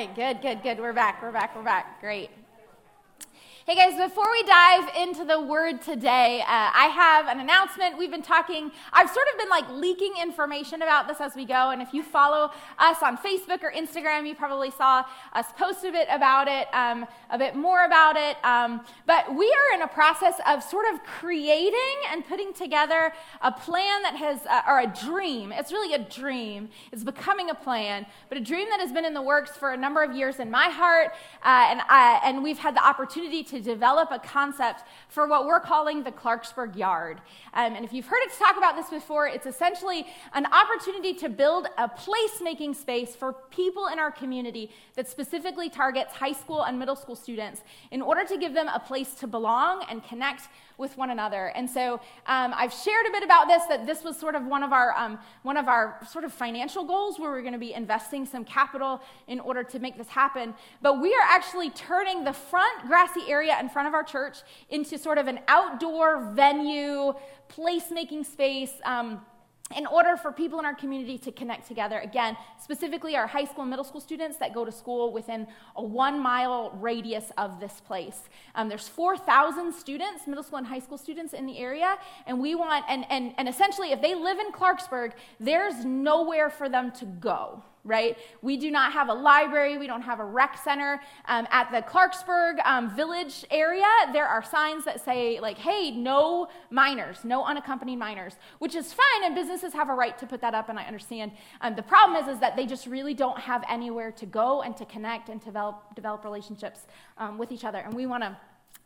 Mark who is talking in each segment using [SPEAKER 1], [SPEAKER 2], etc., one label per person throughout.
[SPEAKER 1] right, good, good, good. We're back, we're back, we're back. Great. Hey guys, before we dive into the word today, uh, I have an announcement. We've been talking, I've sort of been like leaking information about this as we go. And if you follow us on Facebook or Instagram, you probably saw us post a bit about it, um, a bit more about it. Um, but we are in a process of sort of creating and putting together a plan that has, uh, or a dream. It's really a dream. It's becoming a plan, but a dream that has been in the works for a number of years in my heart. Uh, and, I, and we've had the opportunity to develop a concept for what we're calling the Clarksburg Yard. Um, and if you've heard us talk about this before, it's essentially an opportunity to build a placemaking space for people in our community that specifically targets high school and middle school students in order to give them a place to belong and connect with one another. And so um, I've shared a bit about this, that this was sort of one of our, um, one of our sort of financial goals where we're going to be investing some capital in order to make this happen. But we are actually turning the front grassy area in front of our church into sort of an outdoor venue, placemaking space. Um, in order for people in our community to connect together, again, specifically our high school and middle school students that go to school within a one mile radius of this place. Um, there's 4,000 students, middle school and high school students in the area, and we want, and, and, and essentially, if they live in Clarksburg, there's nowhere for them to go right? We do not have a library, we don't have a rec center. Um, at the Clarksburg um, Village area, there are signs that say, like, hey, no minors, no unaccompanied minors, which is fine, and businesses have a right to put that up, and I understand. Um, the problem is, is that they just really don't have anywhere to go and to connect and develop, develop relationships um, with each other, and we want to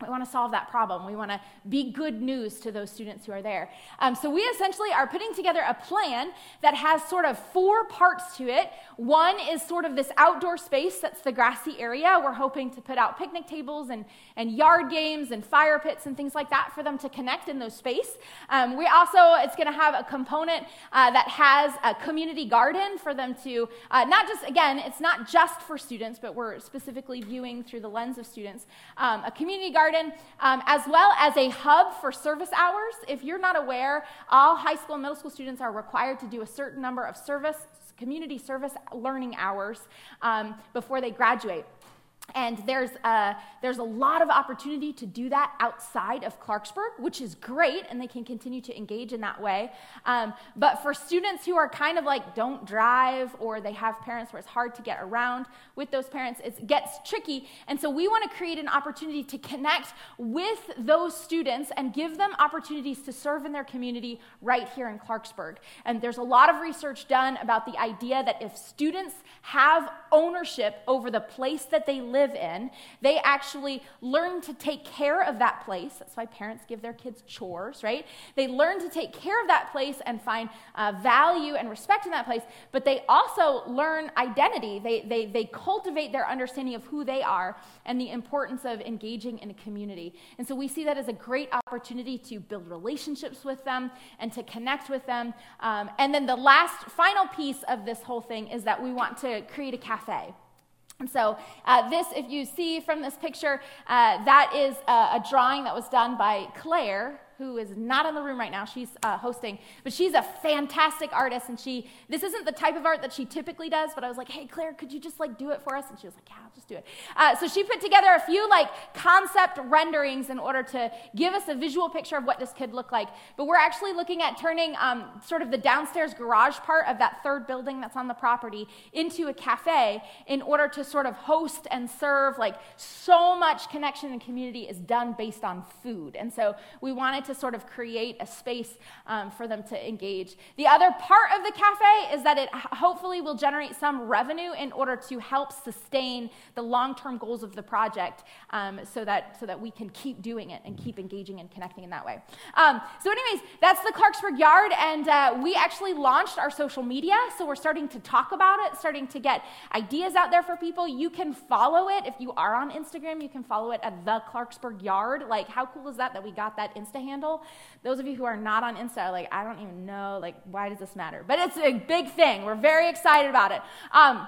[SPEAKER 1] we want to solve that problem. We want to be good news to those students who are there. Um, so, we essentially are putting together a plan that has sort of four parts to it. One is sort of this outdoor space that's the grassy area. We're hoping to put out picnic tables and, and yard games and fire pits and things like that for them to connect in those space. Um, we also, it's going to have a component uh, that has a community garden for them to, uh, not just, again, it's not just for students, but we're specifically viewing through the lens of students. Um, a community garden garden, um, as well as a hub for service hours. If you're not aware, all high school and middle school students are required to do a certain number of service, community service learning hours um, before they graduate. And there's a, there's a lot of opportunity to do that outside of Clarksburg, which is great, and they can continue to engage in that way. Um, but for students who are kind of like don't drive or they have parents where it's hard to get around with those parents, it gets tricky. And so we want to create an opportunity to connect with those students and give them opportunities to serve in their community right here in Clarksburg. And there's a lot of research done about the idea that if students have ownership over the place that they live in. They actually learn to take care of that place. That's why parents give their kids chores, right? They learn to take care of that place and find uh, value and respect in that place, but they also learn identity. They, they, they cultivate their understanding of who they are and the importance of engaging in a community. And so we see that as a great opportunity to build relationships with them and to connect with them. Um, and then the last, final piece of this whole thing is that we want to create a cafe. And so, uh, this, if you see from this picture, uh, that is a, a, drawing that was done by Claire, who is not in the room right now. She's uh, hosting, but she's a fantastic artist, and she. This isn't the type of art that she typically does, but I was like, "Hey, Claire, could you just like do it for us?" And she was like, "Yeah, I'll just do it." Uh, so she put together a few like concept renderings in order to give us a visual picture of what this could look like. But we're actually looking at turning um, sort of the downstairs garage part of that third building that's on the property into a cafe in order to sort of host and serve. Like so much connection and community is done based on food, and so we wanted to sort of create a space um, for them to engage. The other part of the cafe is that it hopefully will generate some revenue in order to help sustain the long term goals of the project um, so, that, so that we can keep doing it and keep engaging and connecting in that way. Um, so, anyways, that's the Clarksburg Yard, and uh, we actually launched our social media, so we're starting to talk about it, starting to get ideas out there for people. You can follow it if you are on Instagram, you can follow it at the Clarksburg Yard. Like, how cool is that that we got that Insta handle? Those of you who are not on Insta, like, I don't even know, like, why does this matter? But it's a big thing. We're very excited about it. Um,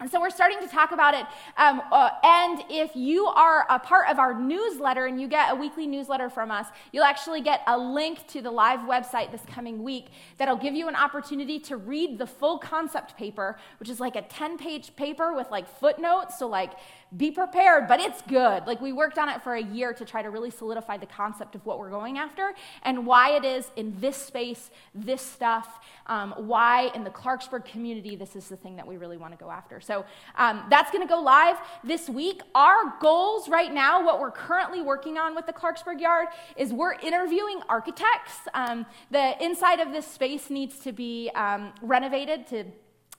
[SPEAKER 1] And so we're starting to talk about it. Um, uh, and if you are a part of our newsletter and you get a weekly newsletter from us, you'll actually get a link to the live website this coming week that'll give you an opportunity to read the full concept paper, which is like a 10 page paper with like footnotes. So, like, be prepared, but it's good. Like, we worked on it for a year to try to really solidify the concept of what we're going after and why it is in this space, this stuff, um, why in the Clarksburg community, this is the thing that we really want to go after. So, um, that's going to go live this week. Our goals right now, what we're currently working on with the Clarksburg Yard, is we're interviewing architects. Um, the inside of this space needs to be um, renovated to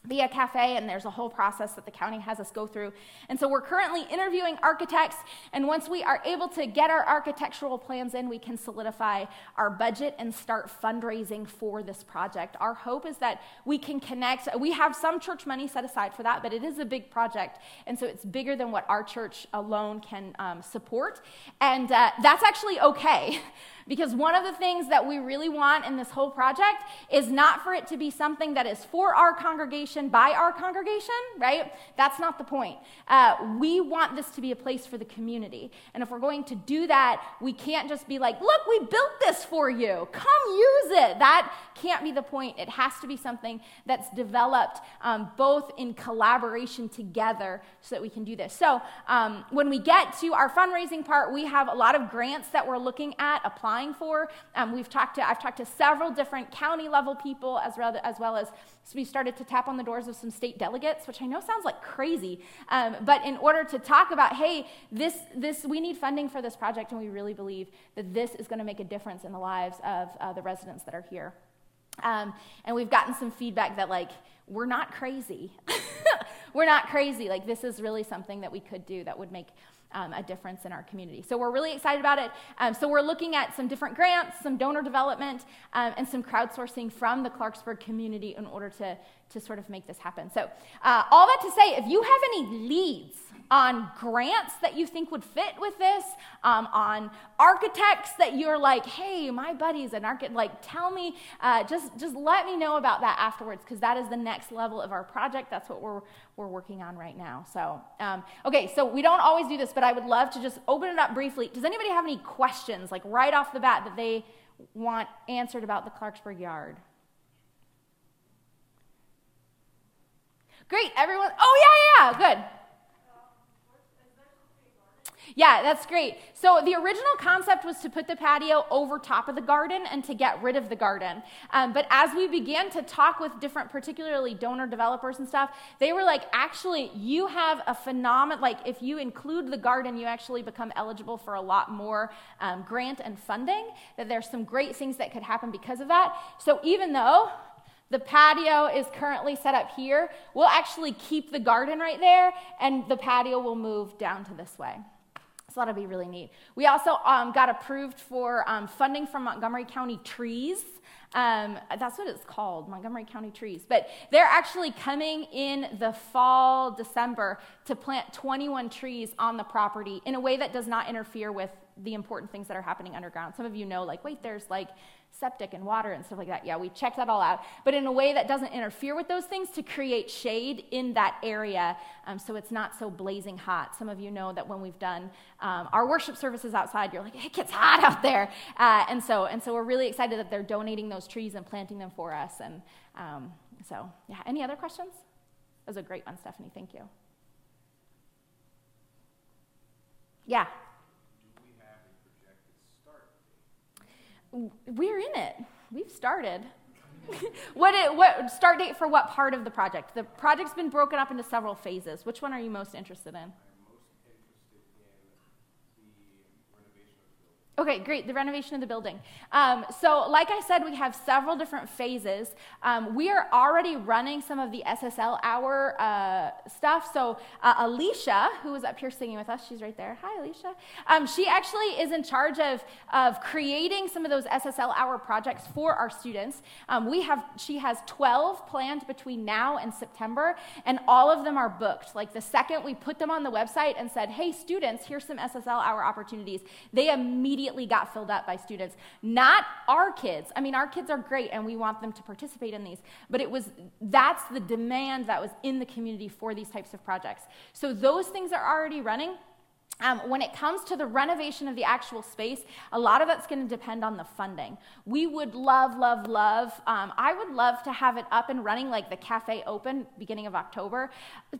[SPEAKER 1] be a cafe, and there's a whole process that the county has us go through. And so we're currently interviewing architects, and once we are able to get our architectural plans in, we can solidify our budget and start fundraising for this project. Our hope is that we can connect. We have some church money set aside for that, but it is a big project, and so it's bigger than what our church alone can um, support. And uh, that's actually okay. Because one of the things that we really want in this whole project is not for it to be something that is for our congregation, by our congregation, right? That's not the point. Uh, we want this to be a place for the community. And if we're going to do that, we can't just be like, look, we built this for you. Come use it. That can't be the point. It has to be something that's developed um, both in collaboration together so that we can do this. So um, when we get to our fundraising part, we have a lot of grants that we're looking at applying applying for. Um, we've talked to, I've talked to several different county level people as as well as so we started to tap on the doors of some state delegates, which I know sounds like crazy. Um, but in order to talk about, hey, this, this, we need funding for this project, and we really believe that this is going to make a difference in the lives of uh, the residents that are here. Um, and we've gotten some feedback that, like, we're not crazy. we're not crazy. Like, this is really something that we could do that would make um, a difference in our community. So we're really excited about it. Um, so we're looking at some different grants, some donor development, um, and some crowdsourcing from the Clarksburg community in order to, to sort of make this happen. So uh, all that to say, if you have any leads, on grants that you think would fit with this, um, on architects that you're like, hey, my buddy's an architect. Like, tell me, uh, just just let me know about that afterwards, because that is the next level of our project. That's what we're we're working on right now. So, um, okay, so we don't always do this, but I would love to just open it up briefly. Does anybody have any questions, like right off the bat, that they want answered about the Clarksburg Yard? Great, everyone. Oh, yeah, yeah, yeah, good. Yeah, that's great. So the original concept was to put the patio over top of the garden and to get rid of the garden. Um, but as we began to talk with different, particularly donor developers and stuff, they were like, actually, you have a phenomenal, like if you include the garden, you actually become eligible for a lot more um, grant and funding, that there's some great things that could happen because of that. So even though the patio is currently set up here. We'll actually keep the garden right there, and the patio will move down to this way. So that'll be really neat. We also um, got approved for um, funding from Montgomery County Trees. Um, that's what it's called, Montgomery County Trees. But they're actually coming in the fall, December, to plant 21 trees on the property in a way that does not interfere with the important things that are happening underground. Some of you know, like, wait, there's like septic and water and stuff like that. Yeah, we checked that all out, but in a way that doesn't interfere with those things to create shade in that area um, so it's not so blazing hot. Some of you know that when we've done um, our worship services outside, you're like, it gets hot out there. Uh, and, so, and so we're really excited that they're donating those trees and planting them for us. And um, so, yeah, any other questions? That was a great one, Stephanie. Thank you. Yeah. We're in it. We've started. what, it, what start date for what part of the project? The project's been broken up into several phases. Which one are you most interested in? Okay, great. The renovation of the building. Um, so, like I said, we have several different phases. Um, we are already running some of the SSL hour uh, stuff. So, uh, Alicia, who was up here singing with us, she's right there. Hi, Alicia. Um, she actually is in charge of, of creating some of those SSL hour projects for our students. Um, we have, she has 12 planned between now and September, and all of them are booked. Like the second we put them on the website and said, hey, students, here's some SSL hour opportunities, they immediately immediately got filled up by students. Not our kids. I mean, our kids are great and we want them to participate in these, but it was that's the demand that was in the community for these types of projects. So those things are already running. Um, when it comes to the renovation of the actual space, a lot of that's going to depend on the funding. We would love, love, love. Um, I would love to have it up and running like the cafe open beginning of October.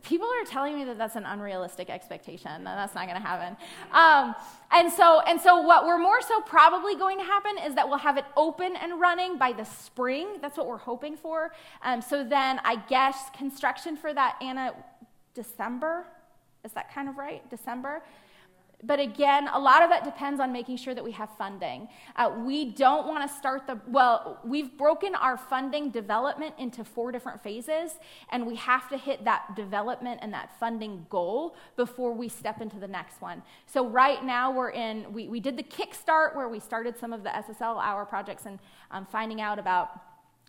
[SPEAKER 1] People are telling me that that's an unrealistic expectation, and that's not going to happen. Um, and so, and so, what we're more so probably going to happen is that we'll have it open and running by the spring. That's what we're hoping for. Um, so then, I guess construction for that, Anna, December. Is that kind of right? December? But again, a lot of that depends on making sure that we have funding. Uh, we don't want to start the, well, we've broken our funding development into four different phases, and we have to hit that development and that funding goal before we step into the next one. So right now we're in, we, we did the kickstart where we started some of the SSL hour projects and um, finding out about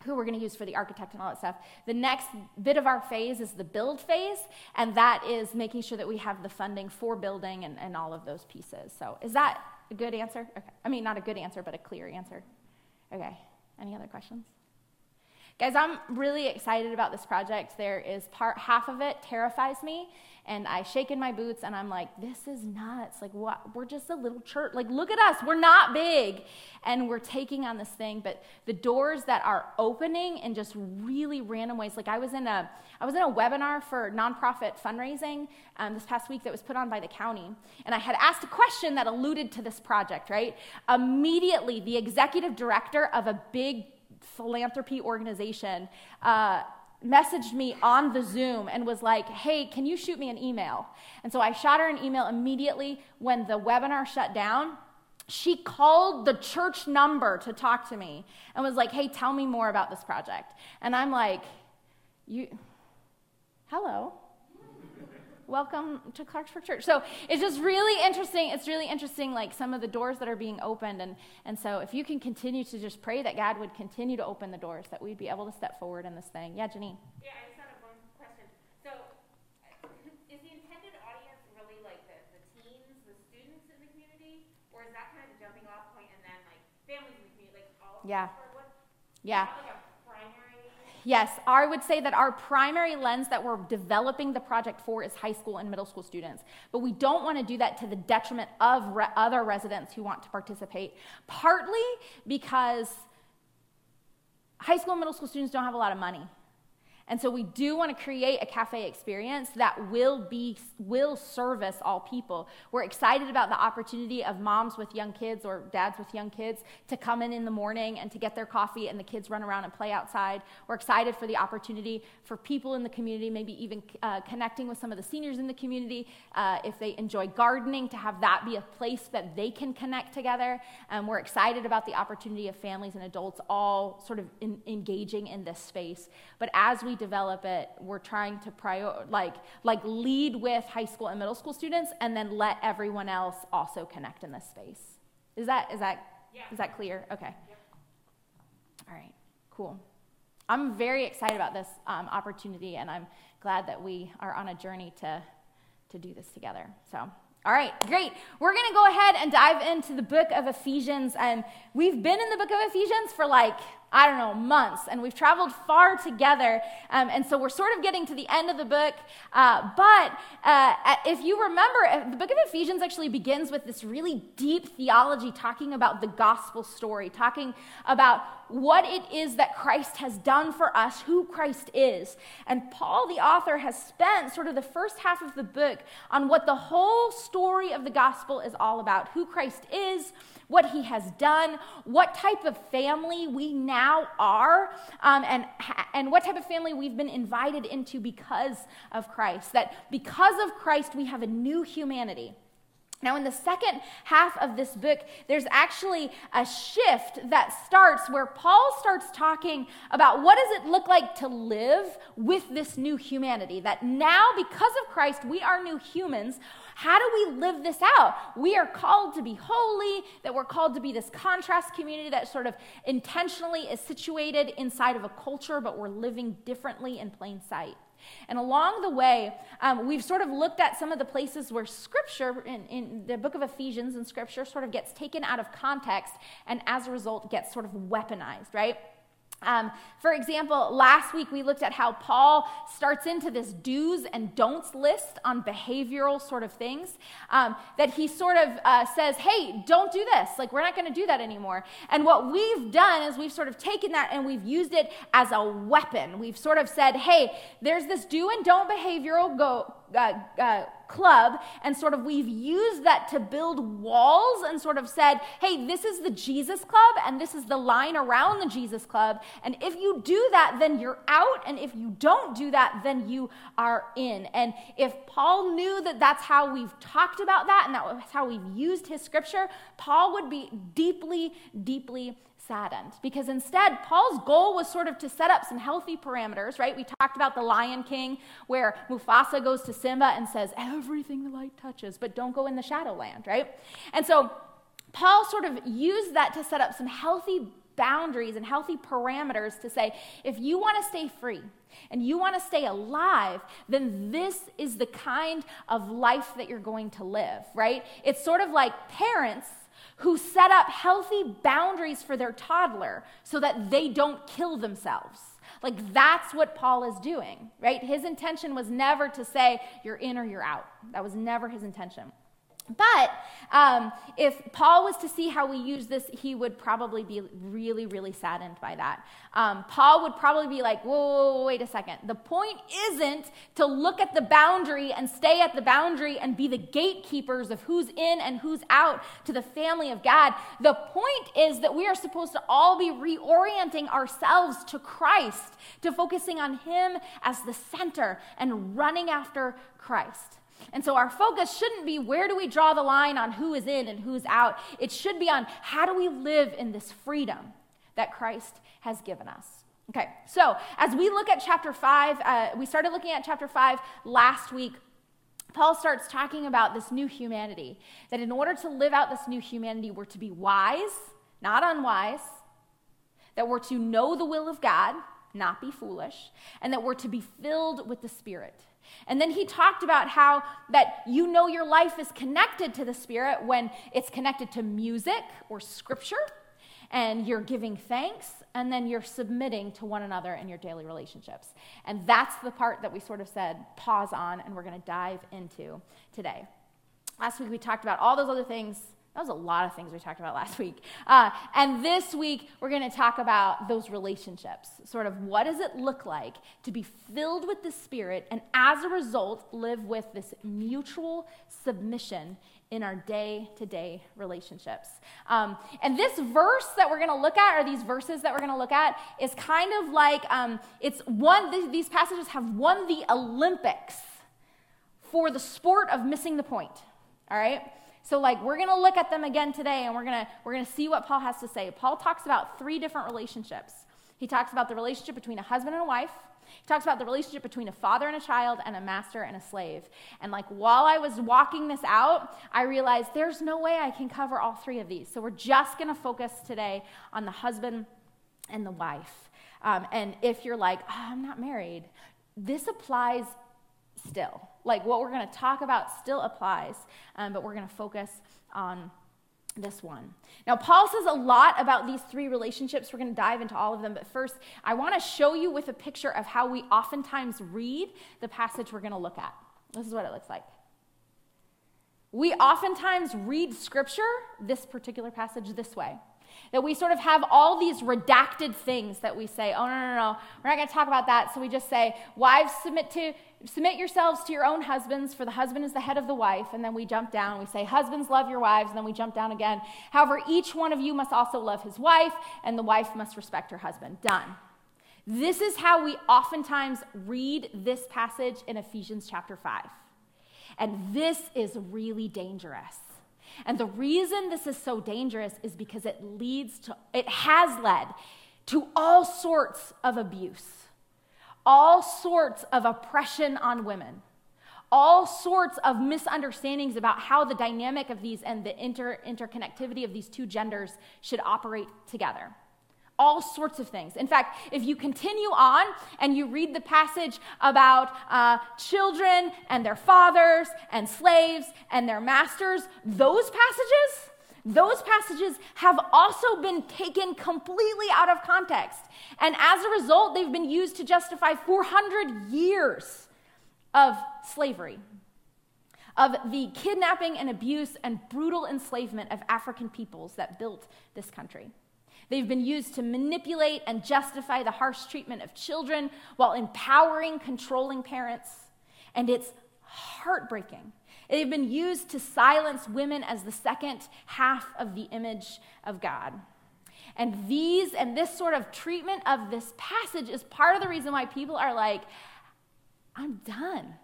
[SPEAKER 1] who we're going to use for the architect and all that stuff. The next bit of our phase is the build phase, and that is making sure that we have the funding for building and, and all of those pieces. So, is that a good answer? Okay. I mean, not a good answer, but a clear answer. Okay. Any other questions? Guys, I'm really excited about this project. There is part half of it terrifies me, and I shake in my boots and I'm like, this is nuts. Like what we're just a little church. Like look at us. We're not big. And we're taking on this thing, but the doors that are opening in just really random ways. Like I was in a I was in a webinar for nonprofit fundraising um, this past week that was put on by the county, and I had asked a question that alluded to this project. Right, immediately the executive director of a big philanthropy organization uh, messaged me on the Zoom and was like, hey, can you shoot me an email? And so I shot her an email immediately when the webinar shut down. She called the church number to talk to me and was like, hey, tell me more about this project. And I'm like, you, hello welcome to Clarksburg Church. So it's just really interesting. It's really interesting, like some of the doors that are being opened. And, and so if you can continue to just pray that God would continue to open the doors, that we'd be able to step forward in this thing. Yeah, Janine.
[SPEAKER 2] Yeah, I just had one question. So is the intended audience really like the, the teens, the students in the community? Or is that kind of the jumping off point and then like families in the community, like all
[SPEAKER 1] Yeah. Yeah. Yes, I would say that our primary lens that we're developing the project for is high school and middle school students. But we don't want to do that to the detriment of re- other residents who want to participate, partly because high school and middle school students don't have a lot of money. And so we do want to create a cafe experience that will be will service all people. We're excited about the opportunity of moms with young kids or dads with young kids to come in in the morning and to get their coffee and the kids run around and play outside. We're excited for the opportunity for people in the community, maybe even uh, connecting with some of the seniors in the community uh, if they enjoy gardening, to have that be a place that they can connect together. And we're excited about the opportunity of families and adults all sort of in, engaging in this space. But as we develop it, we're trying to prior like like lead with high school and middle school students, and then let everyone else also connect in this space. Is that is that
[SPEAKER 2] Yeah.
[SPEAKER 1] is that clear? Okay. All right. Cool. I'm very excited about this um, opportunity, and I'm glad that we are on a journey to to do this together. So. All right, great. We're going to go ahead and dive into the book of Ephesians. And we've been in the book of Ephesians for like I don't know, months, and we've traveled far together. Um, and so we're sort of getting to the end of the book. Uh, but uh, if you remember, uh, the book of Ephesians actually begins with this really deep theology talking about the gospel story, talking about what it is that Christ has done for us, who Christ is. And Paul, the author, has spent sort of the first half of the book on what the whole story of the gospel is all about who Christ is what he has done, what type of family we now are, um, and, and what type of family we've been invited into because of Christ. That because of Christ, we have a new humanity. Now, in the second half of this book, there's actually a shift that starts where Paul starts talking about what does it look like to live with this new humanity. That now, because of Christ, we are new humans. How do we live this out? We are called to be holy, that we're called to be this contrast community that sort of intentionally is situated inside of a culture, but we're living differently in plain sight. And along the way, um, we've sort of looked at some of the places where scripture, in, in the book of Ephesians and scripture, sort of gets taken out of context and as a result gets sort of weaponized, right? Um, for example, last week we looked at how Paul starts into this do's and don'ts list on behavioral sort of things. Um, that he sort of uh, says, hey, don't do this. Like, we're not going to do that anymore. And what we've done is we've sort of taken that and we've used it as a weapon. We've sort of said, hey, there's this do and don't behavioral go, uh, uh, club and sort of we've used that to build walls and sort of said, hey, this is the Jesus club and this is the line around the Jesus club. And if you do that, then you're out. And if you don't do that, then you are in. And if Paul knew that that's how we've talked about that and that's how we've used his scripture, Paul would be deeply, deeply saddened. Because instead paul's goal was sort of to set up some healthy parameters right? We talked about the lion king where mufasa goes to simba and says everything the light touches but don't go in the shadowland right? And so paul sort of used that to set up some healthy boundaries and healthy parameters to say if you want to stay free and you want to stay alive, then this is the kind of life that you're going to live, right? It's sort of like parents who set up healthy boundaries for their toddler so that they don't kill themselves. Like that's what Paul is doing, right? His intention was never to say, you're in or you're out. That was never his intention. But um, if Paul was to see how we use this, he would probably be really, really saddened by that. Um, Paul would probably be like, whoa, whoa, whoa, wait a second. The point isn't to look at the boundary and stay at the boundary and be the gatekeepers of who's in and who's out to the family of God. The point is that we are supposed to all be reorienting ourselves to Christ, to focusing on Him as the center and running after Christ. And so our focus shouldn't be where do we draw the line on who is in and who's out. It should be on how do we live in this freedom that Christ has given us. Okay, so as we look at chapter 5, uh, we started looking at chapter 5 last week. Paul starts talking about this new humanity. That in order to live out this new humanity, we're to be wise, not unwise. That we're to know the will of God, not be foolish. And that we're to be filled with the Spirit. And then he talked about how that you know your life is connected to the Spirit when it's connected to music or scripture, and you're giving thanks, and then you're submitting to one another in your daily relationships. And that's the part that we sort of said pause on, and we're going to dive into today. Last week we talked about all those other things that was a lot of things we talked about last week. Uh, and this week, we're going to talk about those relationships. Sort of what does it look like to be filled with the Spirit and as a result, live with this mutual submission in our day to day relationships. Um, and this verse that we're going to look at, or these verses that we're going to look at, is kind of like um, it's one, these passages have won the Olympics for the sport of missing the point. All right? So like we're going to look at them again today and we're going to we're going to see what Paul has to say. Paul talks about three different relationships. He talks about the relationship between a husband and a wife. He talks about the relationship between a father and a child and a master and a slave. And like while I was walking this out, I realized there's no way I can cover all three of these. So we're just going to focus today on the husband and the wife. Um, and if you're like, oh, I'm not married, this applies still. Like what we're going to talk about still applies, um, but we're going to focus on this one. Now, Paul says a lot about these three relationships. We're going to dive into all of them, but first, I want to show you with a picture of how we oftentimes read the passage we're going to look at. This is what it looks like. We oftentimes read scripture, this particular passage, this way. That we sort of have all these redacted things that we say, oh, no, no, no, we're not going to talk about that. So we just say, wives, submit to submit yourselves to your own husbands, for the husband is the head of the wife. And then we jump down. We say, Husbands, love your wives. And then we jump down again. However, each one of you must also love his wife, and the wife must respect her husband. Done. This is how we oftentimes read this passage in Ephesians chapter 5. And this is really dangerous. And the reason this is so dangerous is because it leads to, it has led to all sorts of abuse all sorts of oppression on women, all sorts of misunderstandings about how the dynamic of these and the inter- interconnectivity of these two genders should operate together. All sorts of things. In fact, if you continue on and you read the passage about uh, children and their fathers and slaves and their masters, those passages, those passages have also been taken completely out of context. And as a result, they've been used to justify 400 years of slavery, of the kidnapping and abuse and brutal enslavement of African peoples that built this country. They've been used to manipulate and justify the harsh treatment of children while empowering controlling parents. And it's heartbreaking. They've been used to silence women as the second half of the image of God. And these and this sort of treatment of this passage is part of the reason why people are like, I'm done.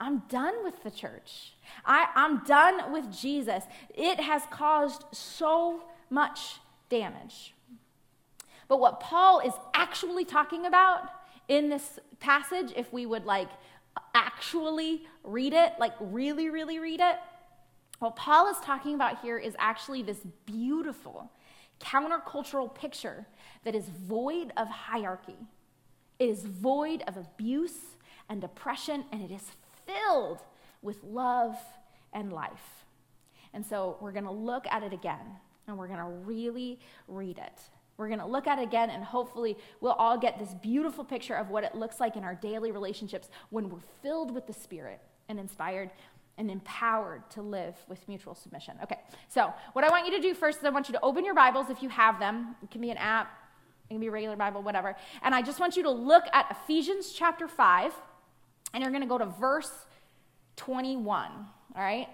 [SPEAKER 1] I'm done with the church. I, am done with Jesus. It has caused so much damage. But what Paul is actually talking about in this passage, if we would like actually read it, like really, really read it, what Paul is talking about here is actually this beautiful countercultural picture that is void of hierarchy. It is void of abuse and oppression, and it is filled with love and life. And so we're going to look at it again and we're going to really read it. We're going to look at it again, and hopefully, we'll all get this beautiful picture of what it looks like in our daily relationships when we're filled with the Spirit and inspired and empowered to live with mutual submission. Okay, so what I want you to do first is I want you to open your Bibles if you have them. It can be an app, it can be a regular Bible, whatever. And I just want you to look at Ephesians chapter 5, and you're going to go to verse 21, all right?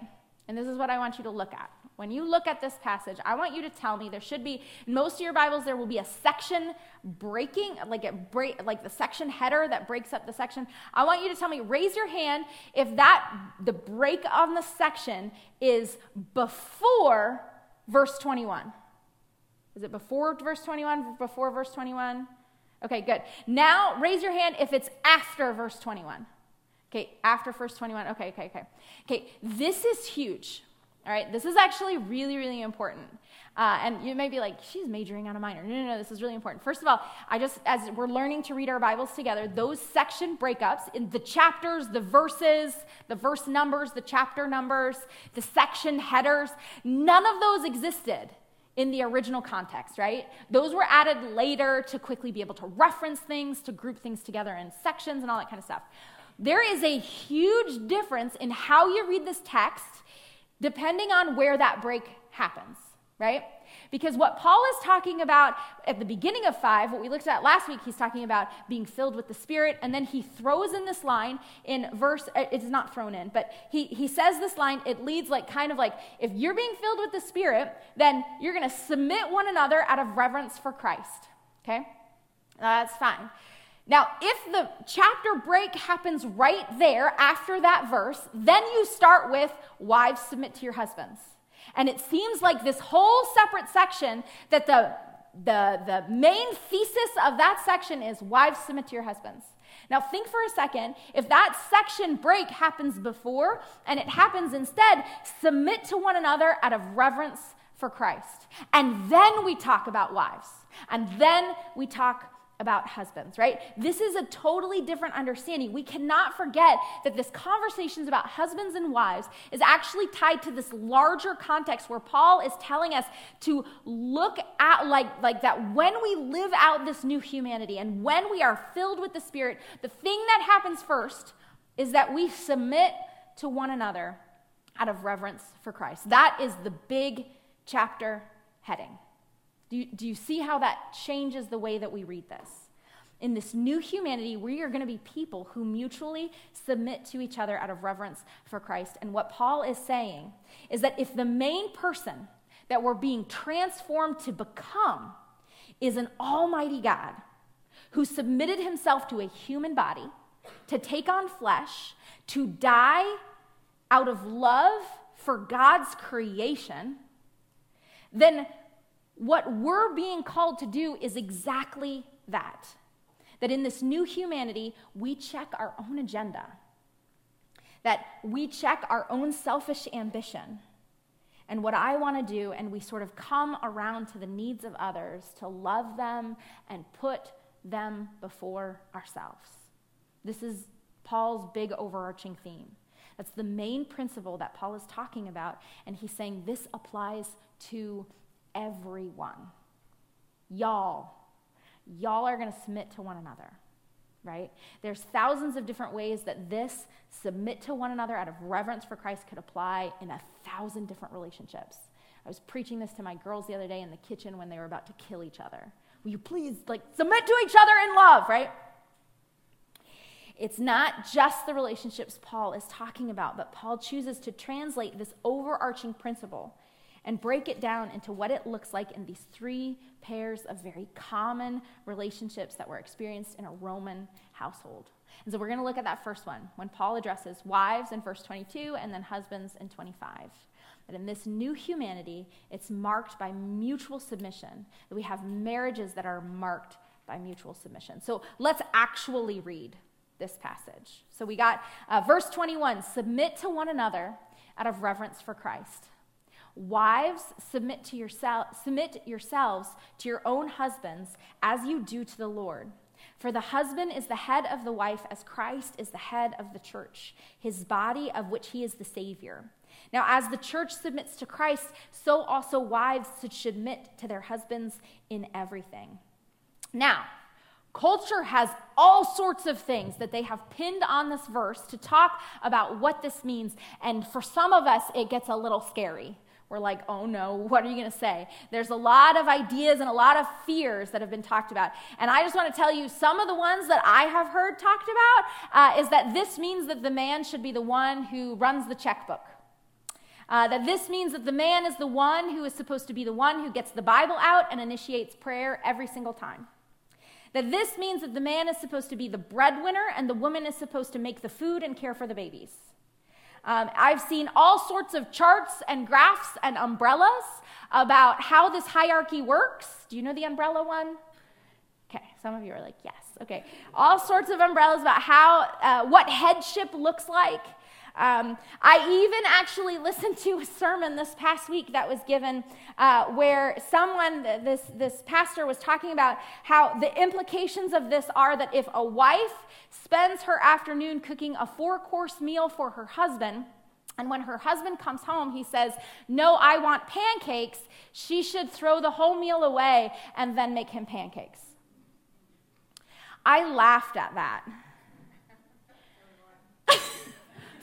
[SPEAKER 1] And this is what I want you to look at. When you look at this passage, I want you to tell me there should be most of your Bibles there will be a section breaking like a break like the section header that breaks up the section. I want you to tell me raise your hand if that the break on the section is before verse 21. Is it before verse 21? Before verse 21? Okay, good. Now raise your hand if it's after verse 21. Okay, after verse 21. Okay, okay, okay. Okay, this is huge. All right, this is actually really, really important. Uh, and you may be like, she's majoring on a minor. No, no, no, this is really important. First of all, I just, as we're learning to read our Bibles together, those section breakups in the chapters, the verses, the verse numbers, the chapter numbers, the section headers, none of those existed in the original context, right? Those were added later to quickly be able to reference things, to group things together in sections and all that kind of stuff. There is a huge difference in how you read this text depending on where that break happens, right? Because what Paul is talking about at the beginning of 5, what we looked at last week, he's talking about being filled with the Spirit, and then he throws in this line in verse, uh, it's not thrown in, but he, he says this line, it leads like kind of like, if you're being filled with the Spirit, then you're going to submit one another out of reverence for Christ, okay? That's fine. Now, if the chapter break happens right there after that verse, then you start with wives submit to your husbands. And it seems like this whole separate section that the, the, the main thesis of that section is wives submit to your husbands. Now, think for a second if that section break happens before and it happens instead, submit to one another out of reverence for Christ. And then we talk about wives. And then we talk about husbands, right? This is a totally different understanding. We cannot forget that this conversations about husbands and wives is actually tied to this larger context where Paul is telling us to look at like like that when we live out this new humanity and when we are filled with the spirit, the thing that happens first is that we submit to one another out of reverence for Christ. That is the big chapter heading. Do you, do you see how that changes the way that we read this? In this new humanity, we are going to be people who mutually submit to each other out of reverence for Christ. And what Paul is saying is that if the main person that we're being transformed to become is an almighty God who submitted himself to a human body, to take on flesh, to die out of love for God's creation, then what we're being called to do is exactly that. That in this new humanity, we check our own agenda, that we check our own selfish ambition, and what I want to do, and we sort of come around to the needs of others to love them and put them before ourselves. This is Paul's big overarching theme. That's the main principle that Paul is talking about, and he's saying this applies to everyone. Y'all, y'all are going to submit to one another right? There's thousands of different ways that this submit to one another out of reverence for Christ could apply in a thousand different relationships. I was preaching this to my girls the other day in the kitchen when they were about to kill each other. Will you please like submit to each other in love, right? It's not just the relationships Paul is talking about, but Paul chooses to translate this overarching principle and break it down into what it looks like in these three pairs of very common relationships that were experienced in a Roman household. And so we're going to look at that first one when Paul addresses wives in verse 22 and then husbands in 25. That in this new humanity, it's marked by mutual submission, that we have marriages that are marked by mutual submission. So let's actually read this passage. So we got uh, verse 21 submit to one another out of reverence for Christ. Wives, submit, to yourself, submit yourselves to your own husbands as you do to the Lord. For the husband is the head of the wife, as Christ is the head of the church, his body of which he is the Savior. Now, as the church submits to Christ, so also wives should submit to their husbands in everything. Now, culture has all sorts of things that they have pinned on this verse to talk about what this means. And for some of us, it gets a little scary. We're like, oh no, what are you going to say? There's a lot of ideas and a lot of fears that have been talked about. And I just want to tell you some of the ones that I have heard talked about uh, is that this means that the man should be the one who runs the checkbook. Uh, that this means that the man is the one who is supposed to be the one who gets the Bible out and initiates prayer every single time. That this means that the man is supposed to be the breadwinner and the woman is supposed to make the food and care for the babies. Um, I've seen all sorts of charts and graphs and umbrellas about how this hierarchy works. Do you know the umbrella one? Okay, some of you are like, yes. Okay, all sorts of umbrellas about how, uh, what headship looks like. Um, I even actually listened to a sermon this past week that was given uh, where someone, this, this pastor, was talking about how the implications of this are that if a wife spends her afternoon cooking a four course meal for her husband, and when her husband comes home, he says, No, I want pancakes. She should throw the whole meal away and then make him pancakes. I laughed at that.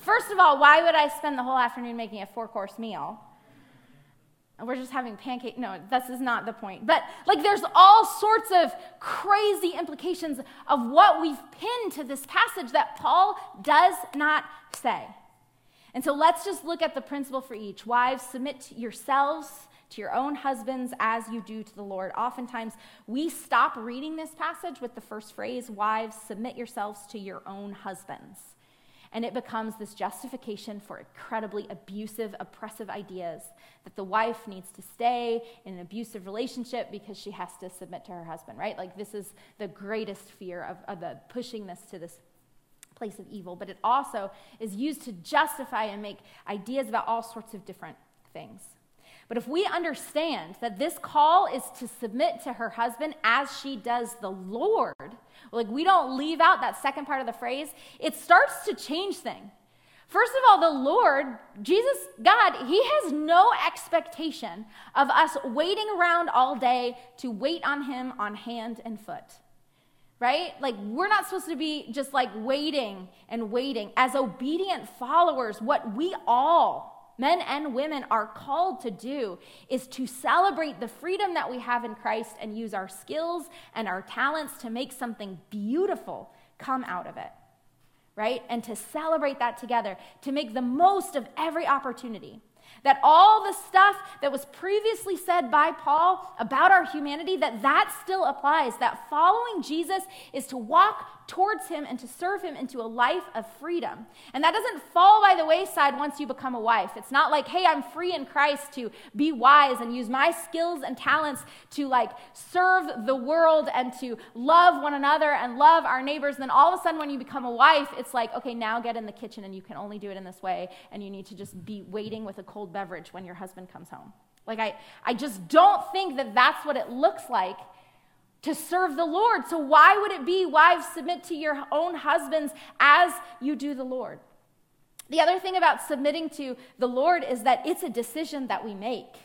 [SPEAKER 1] First of all, why would I spend the whole afternoon making a four course meal? We're just having pancake. No, this is not the point. But like, there's all sorts of crazy implications of what we've pinned to this passage that Paul does not say. And so let's just look at the principle for each. Wives, submit yourselves to your own husbands as you do to the Lord. Oftentimes, we stop reading this passage with the first phrase Wives, submit yourselves to your own husbands. And it becomes this justification for incredibly abusive, oppressive ideas that the wife needs to stay in an abusive relationship because she has to submit to her husband, right? Like, this is the greatest fear of, of the pushing this to this place of evil. But it also is used to justify and make ideas about all sorts of different things. But if we understand that this call is to submit to her husband as she does the Lord, like we don't leave out that second part of the phrase, it starts to change things. First of all, the Lord, Jesus, God, He has no expectation of us waiting around all day to wait on Him on hand and foot. Right? Like, we're not supposed to be just like waiting and waiting. As obedient followers, what we all men and women are called to do is to celebrate the freedom that we have in Christ and use our skills and our talents to make something beautiful come out of it. Right? And to celebrate that together, to make the most of every opportunity. That all the stuff that was previously said by Paul about our humanity, that that still applies. That following Jesus is to walk towards Him and to serve Him into a life of freedom. And that doesn't fall by the wayside once you become a wife. It's not like, hey, I'm free in Christ to be wise and use my skills and talents to like serve the world and to love one another and love our neighbors. And then all of a sudden, when you become a wife, it's like, okay, now get in the kitchen and you can only do it in this way. And you need to just be waiting with a cold beverage when your husband comes home. Like, I, I just don't think that that's what it looks like to serve the Lord. So, why would it be, wives, submit to your own husbands as you do the Lord? The other thing about submitting to the Lord is that it's a decision that we make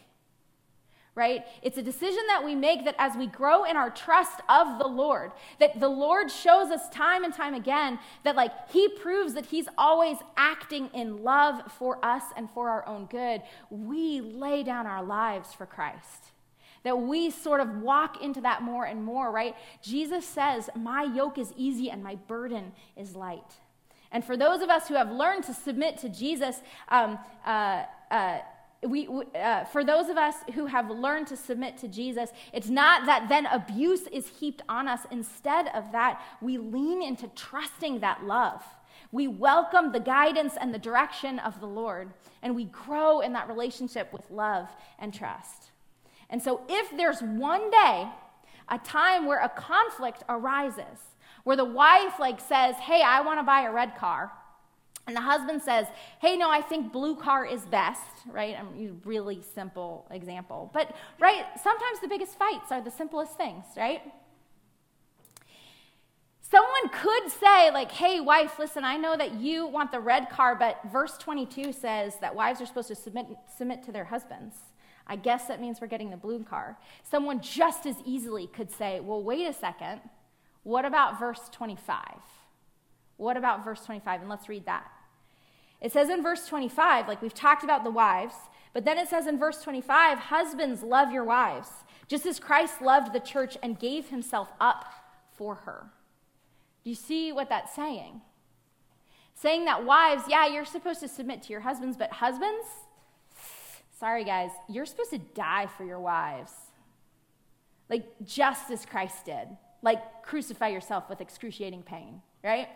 [SPEAKER 1] right? It's a decision that we make that as we grow in our trust of the Lord, that the Lord shows us time and time again that, like, He proves that He's always acting in love for us and for our own good. We lay down our lives for Christ. That we sort of walk into that more and more, right? Jesus says, My yoke is easy and my burden is light. And for those of us who have learned to submit to Jesus, um, uh, uh, we, uh, for those of us who have learned to submit to Jesus, it's not that then abuse is heaped on us. Instead of that, we lean into trusting that love. We welcome the guidance and the direction of the Lord, and we grow in that relationship with love and trust. And so, if there's one day, a time where a conflict arises, where the wife like says, "Hey, I want to buy a red car," And the husband says, Hey, no, I think blue car is best, right? I'm a really simple example. But, right, sometimes the biggest fights are the simplest things, right? Someone could say, like, hey, wife, listen, I know that you want the red car, but verse 22 says that wives are supposed to submit, submit to their husbands. I guess that means we're getting the blue car. Someone just as easily could say, well, wait a second. What about verse 25? What about verse 25? And let's read that. It says in verse 25, like we've talked about the wives, but then it says in verse 25, husbands, love your wives, just as Christ loved the church and gave himself up for her. Do you see what that's saying? Saying that wives, yeah, you're supposed to submit to your husbands, but husbands, sorry guys, you're supposed to die for your wives. Like just as Christ did. Like crucify yourself with excruciating pain, right?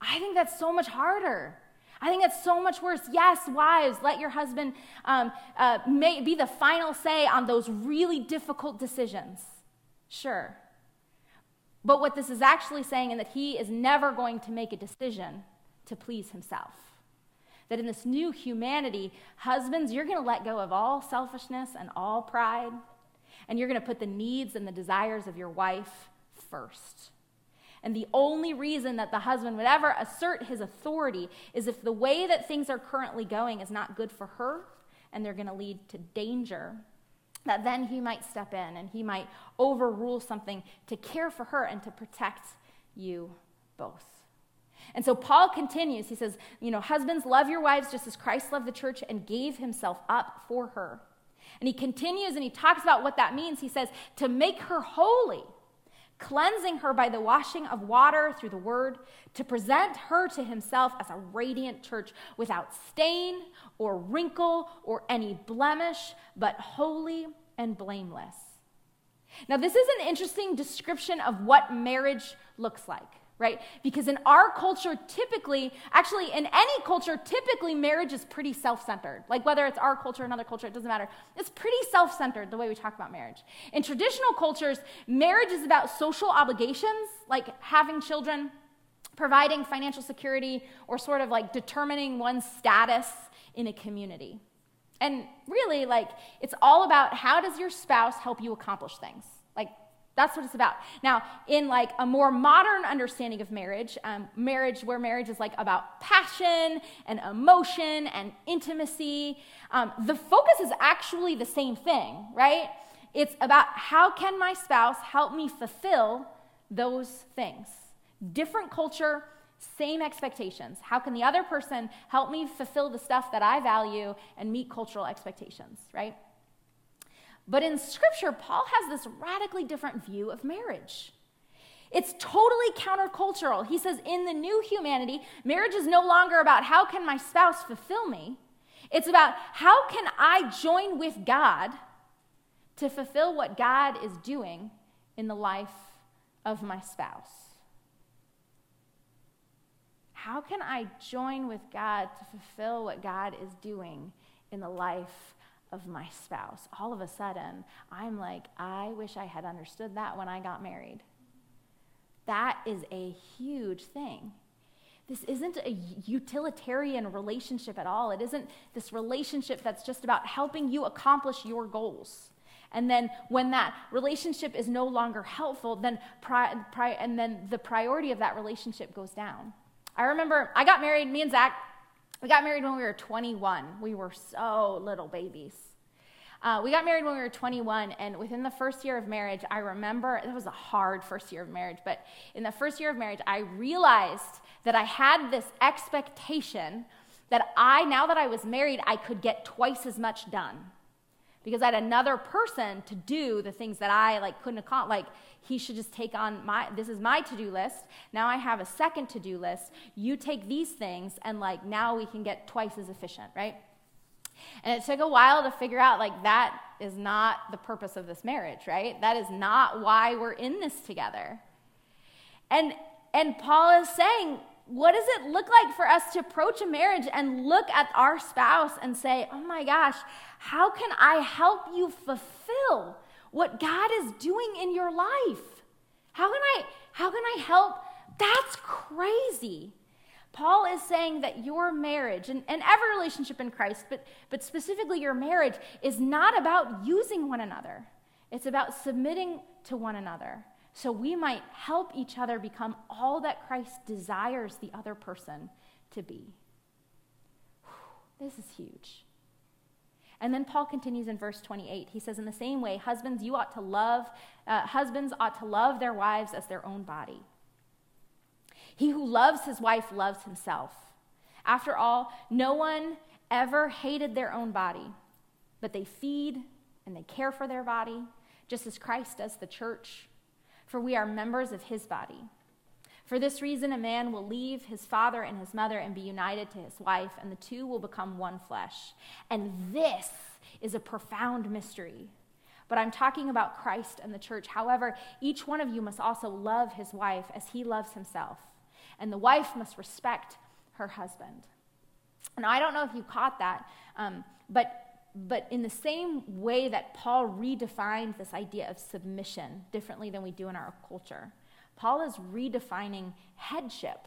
[SPEAKER 1] I think that's so much harder. I think that's so much worse. Yes, wives, let your husband um, uh, may, be the final say on those really difficult decisions. Sure. But what this is actually saying is that he is never going to make a decision to please himself. That in this new humanity, husbands, you're going to let go of all selfishness and all pride, and you're going to put the needs and the desires of your wife first. And the only reason that the husband would ever assert his authority is if the way that things are currently going is not good for her and they're going to lead to danger. That then he might step in and he might overrule something to care for her and to protect you both. And so Paul continues. He says, You know, husbands, love your wives just as Christ loved the church and gave himself up for her. And he continues and he talks about what that means. He says, To make her holy cleansing her by the washing of water through the word, to present her to himself as a radiant church without stain or wrinkle or any blemish, but holy and blameless. Now, this is an interesting description of what marriage looks like right? Because in our culture, typically, actually, in any culture, typically marriage is pretty self centered. Like whether it's our culture or another culture, it doesn't matter. It's pretty self centered the way we talk about marriage. In traditional cultures, marriage is about social obligations, like having children, providing financial security, or sort of like determining one's status in a community. And really, like, it's all about how does your spouse help you accomplish things? That's what it's about. Now, in like a more modern understanding of marriage, um, marriage where marriage is like about passion and emotion and intimacy, um, the focus is actually the same thing, right? It's about how can my spouse help me fulfill those things. Different culture, same expectations. How can the other person help me fulfill the stuff that I value and meet cultural expectations, right? But in Scripture, Paul has this radically different view of marriage. It's totally countercultural. He says, in the new humanity, marriage is no longer about how can my spouse fulfill me. It's about how can I join with God to fulfill what God is doing in the life of my spouse? How can I join with God to fulfill what God is doing in the life of my spouse? All of a sudden, I'm like, I wish I had understood that when I got married. That is a huge thing. This isn't a utilitarian relationship at all. It isn't this relationship that's just about helping you accomplish your goals. And then when that relationship is no longer helpful, then pri- pri- and then the priority of that relationship goes down. I remember I got married, me and Zach, we got married when we were 21. We were so little babies. Uh, we got married when we were 21, and within the first year of marriage, I remember it was a hard first year of marriage, but in the first year of marriage, I realized that I had this expectation that I, now that I was married, I could get twice as much done because I had another person to do the things that I like couldn't accomplish. Like he should just take on my. This is my to-do list. Now I have a second to-do list. You take these things, and like now we can get twice as efficient, right? And it took a while to figure out like that is not the purpose of this marriage, right? That is not why we're in this together. And and Paul is saying, what does it look like for us to approach a marriage and look at our spouse and say, "Oh my gosh, how can I help you fulfill what God is doing in your life? How can I how can I help?" That's crazy. Paul is saying that your marriage, and, and every relationship in Christ, but, but specifically your marriage, is not about using one another. It's about submitting to one another so we might help each other become all that Christ desires the other person to be. This is huge. And then Paul continues in verse 28. He says, In the same way, husbands, you ought to love, uh, husbands ought to love their wives as their own body. He who loves his wife loves himself. After all, no one ever hated their own body, but they feed and they care for their body, just as Christ does the church, for we are members of his body. For this reason, a man will leave his father and his mother and be united to his wife, and the two will become one flesh. And this is a profound mystery. But I'm talking about Christ and the church. However, each one of you must also love his wife as he loves himself and the wife must respect her husband. And I don't know if you caught that, um, but but in the same way that Paul redefined this idea of submission differently than we do in our culture, Paul is redefining headship.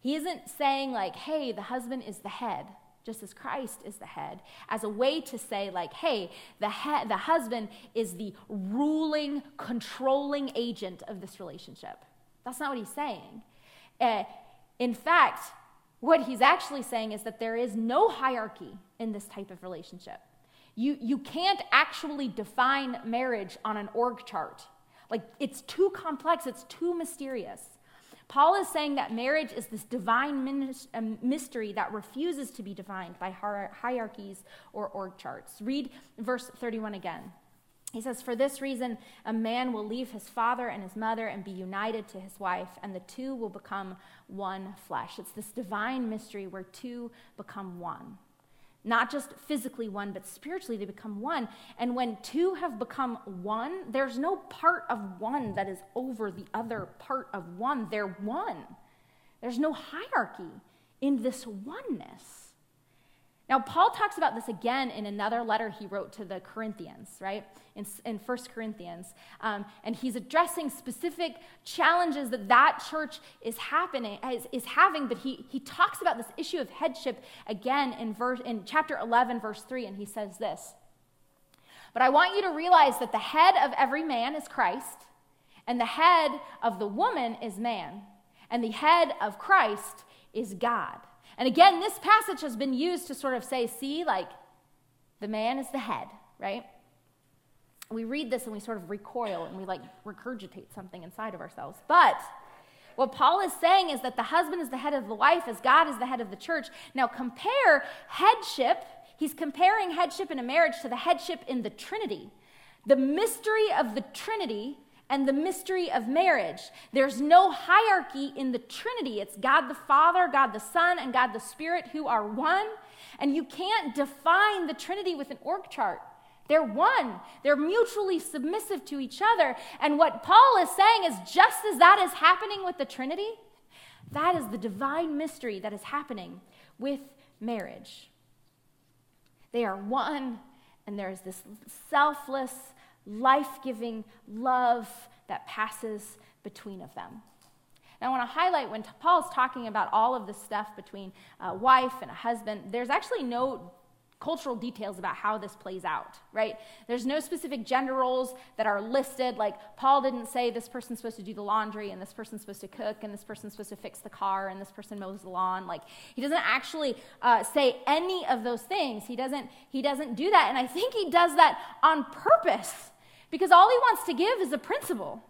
[SPEAKER 1] He isn't saying, like, hey, the husband is the head, just as Christ is the head, as a way to say, like, hey, the, he- the husband is the ruling, controlling agent of this relationship. That's not what he's saying. Uh, in fact, what he's actually saying is that there is no hierarchy in this type of relationship. You, you can't actually define marriage on an org chart. Like, it's too complex, it's too mysterious. Paul is saying that marriage is this divine um, mystery that refuses to be defined by hierarchies or org charts. Read verse 31 again. He says, For this reason, a man will leave his father and his mother and be united to his wife, and the two will become one flesh. It's this divine mystery where two become one. Not just physically one, but spiritually they become one. And when two have become one, there's no part of one that is over the other part of one. They're one. There's no hierarchy in this oneness. Now, Paul talks about this again in another letter he wrote to the Corinthians, right? In, in 1 Corinthians. Um, and he's addressing specific challenges that that church is, happening, is, is having, but he, he talks about this issue of headship again in, verse, in chapter 11, verse 3, and he says this But I want you to realize that the head of every man is Christ, and the head of the woman is man, and the head of Christ is God. And again, this passage has been used to sort of say, see, like, the man is the head, right? We read this and we sort of recoil and we like regurgitate something inside of ourselves. But what Paul is saying is that the husband is the head of the wife as God is the head of the church. Now compare headship, he's comparing headship in a marriage to the headship in the Trinity. The mystery of the Trinity and the mystery of marriage. There's no hierarchy in the Trinity. It's God the Father, God the Son, and God the Spirit who are one. And you can't define the Trinity with an org chart. They're one. They're mutually submissive to each other. And what Paul is saying is just as that is happening with the Trinity, that is the divine mystery that is happening with marriage. They are one, and there is this selfless, life giving love that passes between of them. Now, I want to highlight when Paul's talking about all of this stuff between a wife and a husband, there's actually no cultural details about how this plays out, right? There's no specific gender roles that are listed. Like, Paul didn't say this person's supposed to do the laundry, and this person's supposed to cook, and this person's supposed to fix the car, and this person mows the lawn. Like, he doesn't actually uh, say any of those things. He doesn't, he doesn't do that. And I think he does that on purpose because all he wants to give is a principle.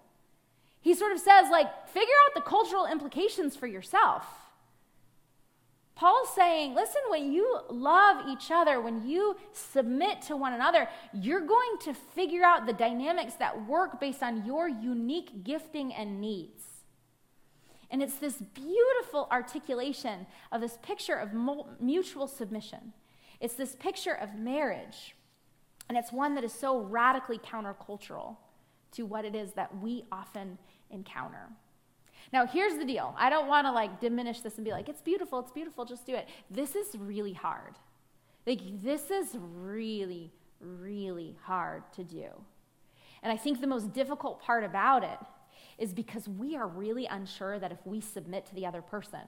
[SPEAKER 1] He sort of says, like, figure out the cultural implications for yourself. Paul's saying, listen, when you love each other, when you submit to one another, you're going to figure out the dynamics that work based on your unique gifting and needs. And it's this beautiful articulation of this picture of mutual submission. It's this picture of marriage. And it's one that is so radically countercultural to what it is that we often encounter. Now, here's the deal. I don't want to like diminish this and be like, it's beautiful, it's beautiful, just do it. This is really hard. Like, this is really, really hard to do. And I think the most difficult part about it is because we are really unsure that if we submit to the other person,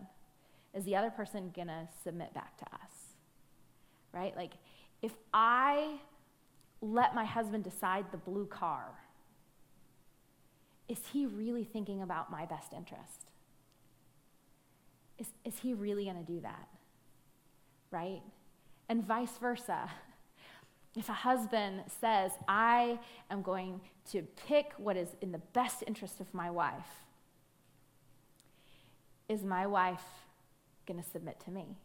[SPEAKER 1] is the other person going to submit back to us? Right? Like, if I let my husband decide the blue car, is he really thinking about my best interest? Is, is he really going to do that? Right? And vice versa. If a husband says, I am going to pick what is in the best interest of my wife, is my wife going to submit to me?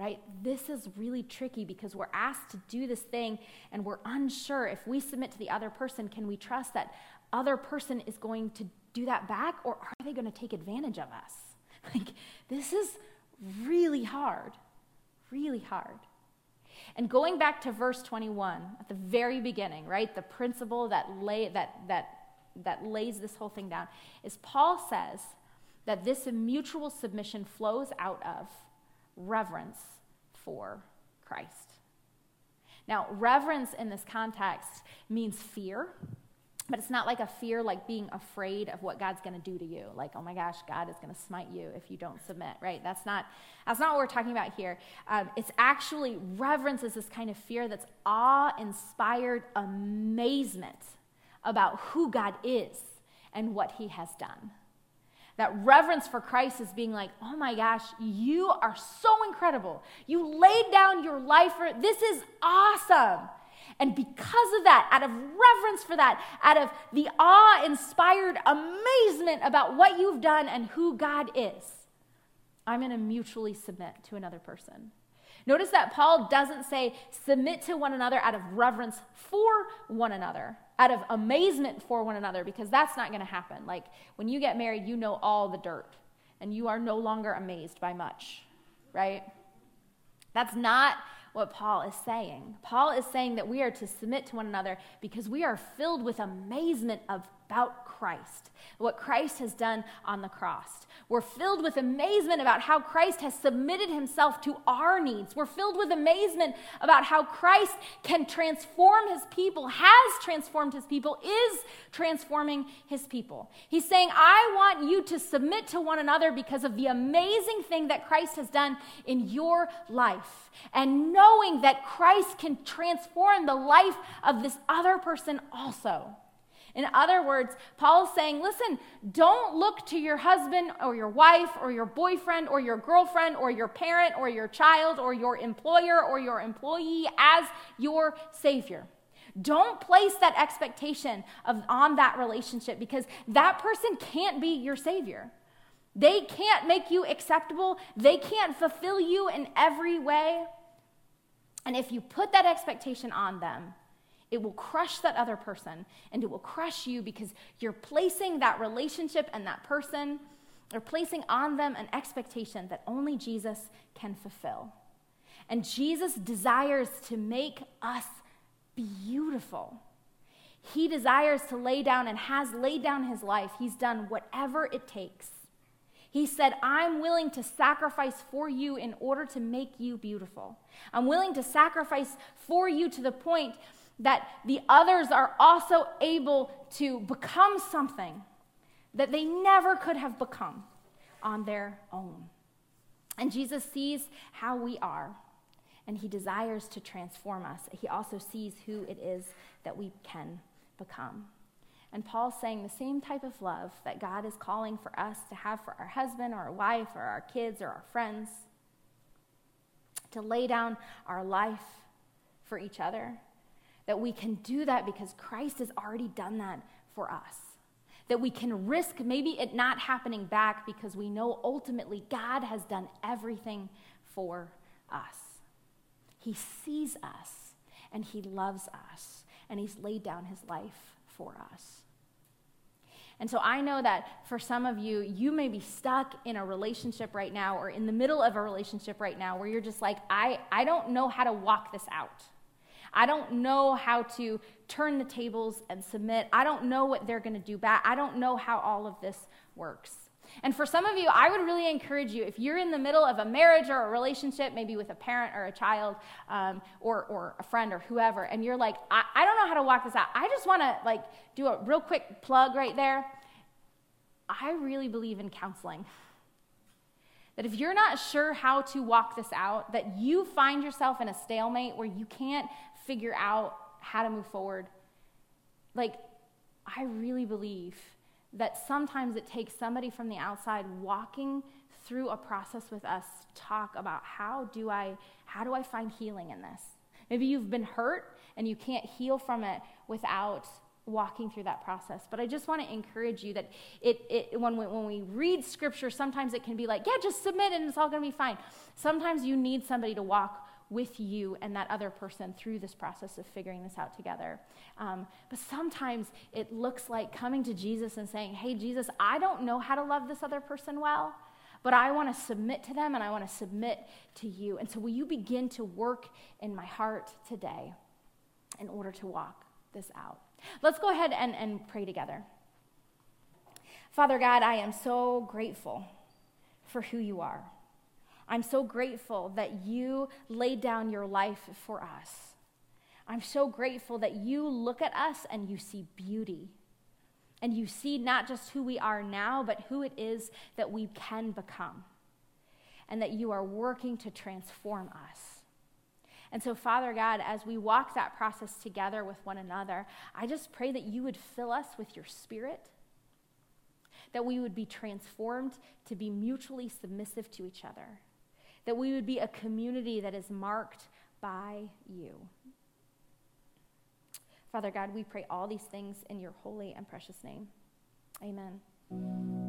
[SPEAKER 1] Right? This is really tricky because we're asked to do this thing and we're unsure if we submit to the other person, can we trust that other person is going to do that back or are they going to take advantage of us? Like, this is really hard, really hard. And going back to verse 21 at the very beginning, right, the principle that, lay, that, that, that lays this whole thing down is Paul says that this mutual submission flows out of reverence for Christ. Now, reverence in this context means fear but it's not like a fear like being afraid of what god's going to do to you. Like oh my gosh god is going to smite you if you don't submit right? That's not that's not what we're talking about here. Um, it's actually reverence is this kind of fear that's awe-inspired amazement about who god is and what he has done that reverence for Christ is being like, oh my gosh, you are so incredible. You laid down your life for this is awesome. And because of that, out of reverence for that, out of the awe inspired amazement about what you've done and who God is, I'm going to mutually submit to another person. Notice that Paul doesn't say submit to one another out of reverence for one another, out of amazement for one another, because that's not going to happen. Like when you get married, you know all the dirt, and you are no longer amazed by much, right? That's not what Paul is saying. Paul is saying that we are to submit to one another because we are filled with amazement about Christ, what Christ has done on the cross. We're filled with amazement about how Christ has submitted himself to our needs. We're filled with amazement about how Christ can transform his people, has transformed his people, is transforming his people. He's saying, I want you to submit to one another because of the amazing thing that Christ has done in your life. And knowing that Christ can transform the life of this other person also. In other words, Paul's saying, listen, don't look to your husband or your wife or your boyfriend or your girlfriend or your parent or your child or your employer or your employee as your savior. Don't place that expectation of, on that relationship because that person can't be your savior. They can't make you acceptable, they can't fulfill you in every way. And if you put that expectation on them, it will crush that other person and it will crush you because you're placing that relationship and that person, or placing on them an expectation that only Jesus can fulfill. And Jesus desires to make us beautiful. He desires to lay down and has laid down his life. He's done whatever it takes. He said, I'm willing to sacrifice for you in order to make you beautiful. I'm willing to sacrifice for you to the point that the others are also able to become something that they never could have become on their own. And Jesus sees how we are, and he desires to transform us. He also sees who it is that we can become. And Paul's saying the same type of love that God is calling for us to have for our husband or our wife or our kids or our friends, to lay down our life for each other, that we can do that because Christ has already done that for us. That we can risk maybe it not happening back because we know ultimately God has done everything for us. He sees us and He loves us and He's laid down His life for us. And so I know that for some of you, you may be stuck in a relationship right now or in the middle of a relationship right now where you're just like, I, I don't know how to walk this out. I don't know how to turn the tables and submit. I don't know what they're going to do back. I don't know how all of this works. And for some of you, I would really encourage you if you're in the middle of a marriage or a relationship, maybe with a parent or a child um, or, or a friend or whoever, and you're like, I, I don't know how to walk this out. I just want to like do a real quick plug right there. I really believe in counseling. That if you're not sure how to walk this out, that you find yourself in a stalemate where you can't figure out how to move forward, like, I really believe that sometimes it takes somebody from the outside walking through a process with us to talk about how do I how do I find healing in this? Maybe you've been hurt and you can't heal from it without walking through that process. But I just want to encourage you that it, it when, we, when we read scripture, sometimes it can be like, yeah, just submit and it's all going to be fine. Sometimes you need somebody to walk with you and that other person through this process of figuring this out together. Um, but sometimes it looks like coming to Jesus and saying, Hey, Jesus, I don't know how to love this other person well, but I want to submit to them and I want to submit to you. And so, will you begin to work in my heart today in order to walk this out? Let's go ahead and, and pray together. Father God, I am so grateful for who you are. I'm so grateful that you laid down your life for us. I'm so grateful that you look at us and you see beauty. And you see not just who we are now, but who it is that we can become. And that you are working to transform us. And so, Father God, as we walk that process together with one another, I just pray that you would fill us with your spirit, that we would be transformed to be mutually submissive to each other that we would be a community that is marked by you. Father God, we pray all these things in your holy and precious name. Amen.